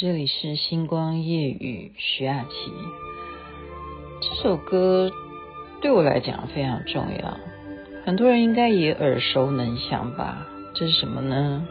这里是星光夜雨徐雅琪。这首歌对我来讲非常重要，很多人应该也耳熟能详吧？这是什么呢？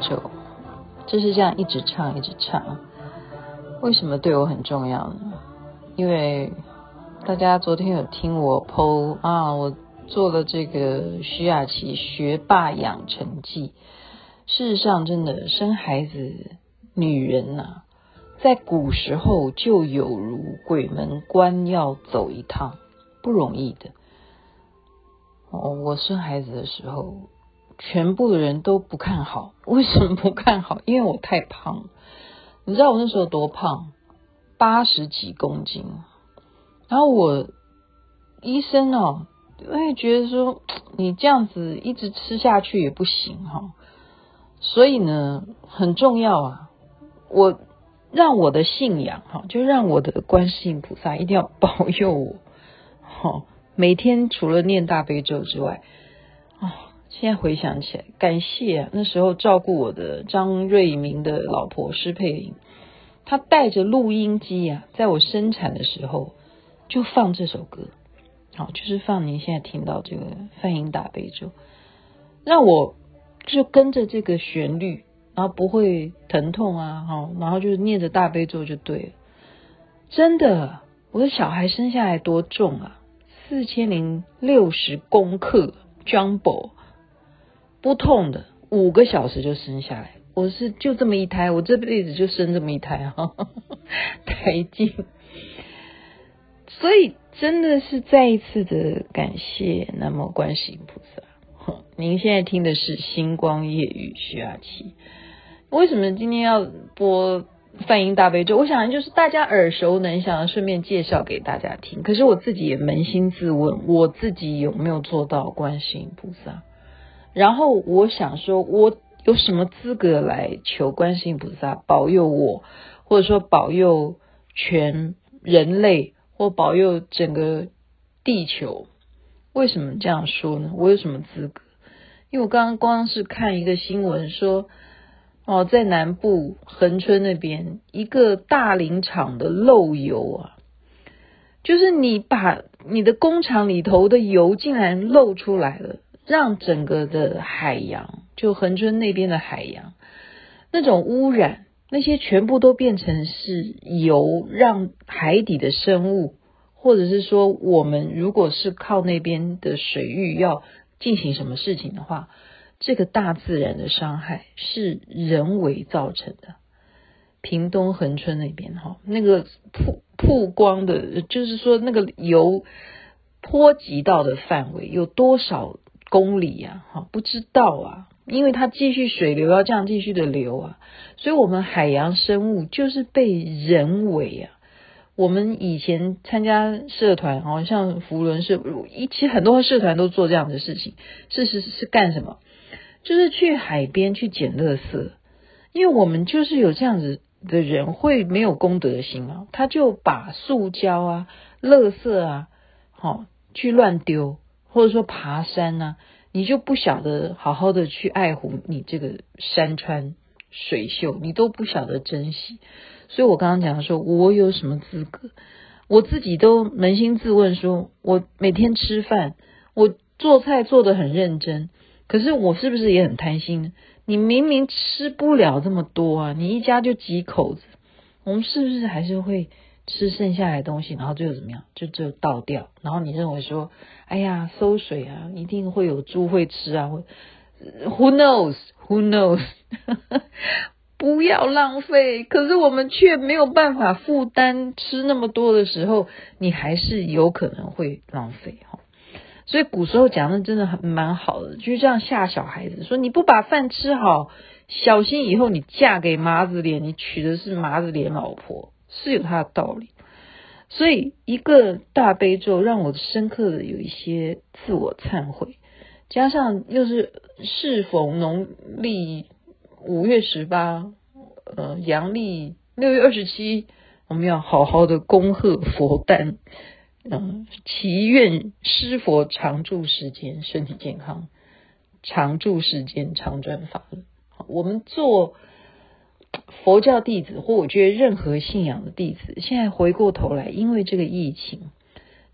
就，就是这样一直唱一直唱。为什么对我很重要呢？因为大家昨天有听我 PO 啊，我做了这个徐雅琪学霸养成记。事实上，真的生孩子，女人呐、啊，在古时候就有如鬼门关要走一趟，不容易的。哦，我生孩子的时候。全部的人都不看好，为什么不看好？因为我太胖。你知道我那时候多胖？八十几公斤。然后我医生哦，我也觉得说你这样子一直吃下去也不行哈。所以呢，很重要啊，我让我的信仰哈，就让我的观世音菩萨一定要保佑我。哈，每天除了念大悲咒之外，啊。现在回想起来，感谢，那时候照顾我的张瑞明的老婆施佩玲，她带着录音机啊，在我生产的时候就放这首歌，好，就是放您现在听到这个梵音大悲咒，让我就跟着这个旋律，然后不会疼痛啊，好，然后就是念着大悲咒就对了。真的，我的小孩生下来多重啊？四千零六十公克，Jumbo。不痛的，五个小时就生下来。我是就这么一胎，我这辈子就生这么一胎哈，胎记。所以真的是再一次的感谢那么观世音菩萨。您现在听的是星光夜雨徐雅琪。为什么今天要播梵音大悲咒？我想就是大家耳熟能详，顺便介绍给大家听。可是我自己也扪心自问，我自己有没有做到观世音菩萨？然后我想说，我有什么资格来求观世音菩萨保佑我，或者说保佑全人类，或保佑整个地球？为什么这样说呢？我有什么资格？因为我刚刚光是看一个新闻说，哦，在南部恒春那边一个大林场的漏油啊，就是你把你的工厂里头的油竟然漏出来了。让整个的海洋，就恒春那边的海洋，那种污染，那些全部都变成是油，让海底的生物，或者是说我们如果是靠那边的水域要进行什么事情的话，这个大自然的伤害是人为造成的。屏东恒春那边哈，那个曝曝光的，就是说那个油波及到的范围有多少？公里呀，哈，不知道啊，因为它继续水流要这样继续的流啊，所以我们海洋生物就是被人为啊。我们以前参加社团，好像福伦社，一其实很多社团都做这样的事情，事实是干什么？就是去海边去捡垃圾，因为我们就是有这样子的人会没有公德心啊，他就把塑胶啊、垃圾啊，好去乱丢。或者说爬山呢、你就不晓得好好的去爱护你这个山川水秀，你都不晓得珍惜。所以我刚刚讲说，我有什么资格？我自己都扪心自问说，我每天吃饭，我做菜做得很认真，可是我是不是也很贪心呢？你明明吃不了这么多啊，你一家就几口子，我们是不是还是会？吃剩下来的东西，然后最后怎么样？就就倒掉。然后你认为说，哎呀，馊水啊，一定会有猪会吃啊。Who knows? Who knows? 不要浪费。可是我们却没有办法负担吃那么多的时候，你还是有可能会浪费哈。所以古时候讲的真的很蛮好的，就是这样吓小孩子，说你不把饭吃好，小心以后你嫁给麻子脸，你娶的是麻子脸老婆，是有它的道理。所以一个大悲咒让我深刻的有一些自我忏悔，加上又是适逢农历五月十八，呃，阳历六月二十七，我们要好好的恭贺佛诞。嗯，祈愿师佛常住世间，身体健康，常住世间，常转法轮。我们做佛教弟子，或我觉得任何信仰的弟子，现在回过头来，因为这个疫情，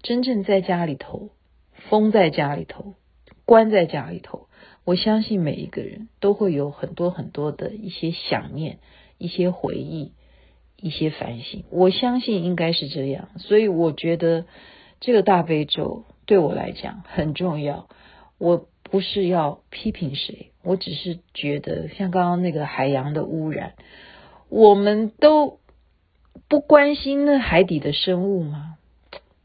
真正在家里头，封在家里头，关在家里头，我相信每一个人都会有很多很多的一些想念，一些回忆。一些反省，我相信应该是这样，所以我觉得这个大悲咒对我来讲很重要。我不是要批评谁，我只是觉得像刚刚那个海洋的污染，我们都不关心那海底的生物吗？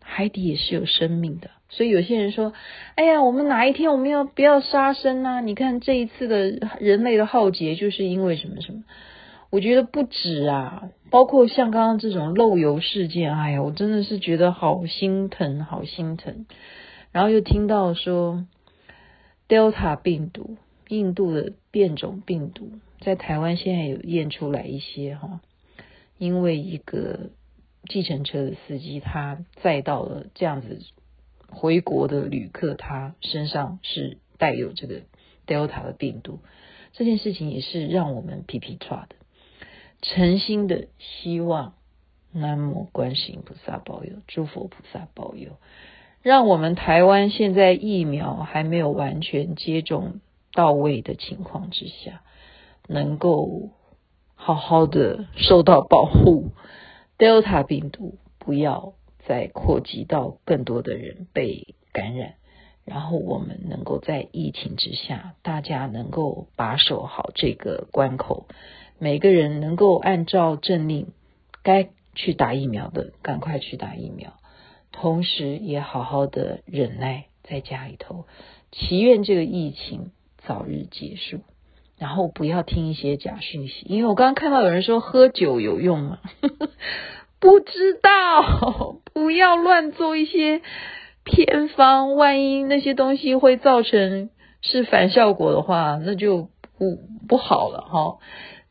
海底也是有生命的，所以有些人说：“哎呀，我们哪一天我们要不要杀生啊？你看这一次的人类的浩劫，就是因为什么什么。”我觉得不止啊，包括像刚刚这种漏油事件，哎呀，我真的是觉得好心疼，好心疼。然后又听到说，Delta 病毒，印度的变种病毒，在台湾现在有验出来一些哈，因为一个计程车的司机，他载到了这样子回国的旅客，他身上是带有这个 Delta 的病毒，这件事情也是让我们皮皮剉的。诚心的希望，南无观世音菩萨保佑，诸佛菩萨保佑，让我们台湾现在疫苗还没有完全接种到位的情况之下，能够好好的受到保护，Delta 病毒不要再扩及到更多的人被感染，然后我们能够在疫情之下，大家能够把守好这个关口。每个人能够按照政令该去打疫苗的，赶快去打疫苗，同时也好好的忍耐在家里头，祈愿这个疫情早日结束，然后不要听一些假讯息，因为我刚刚看到有人说喝酒有用吗？不知道，不要乱做一些偏方，万一那些东西会造成是反效果的话，那就不不好了哈。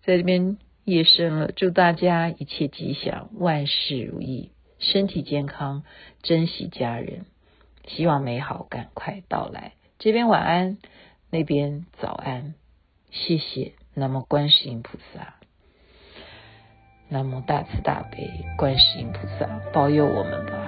在这边夜深了，祝大家一切吉祥，万事如意，身体健康，珍惜家人，希望美好赶快到来。这边晚安，那边早安，谢谢。南无观世音菩萨，南无大慈大悲观世音菩萨，保佑我们吧。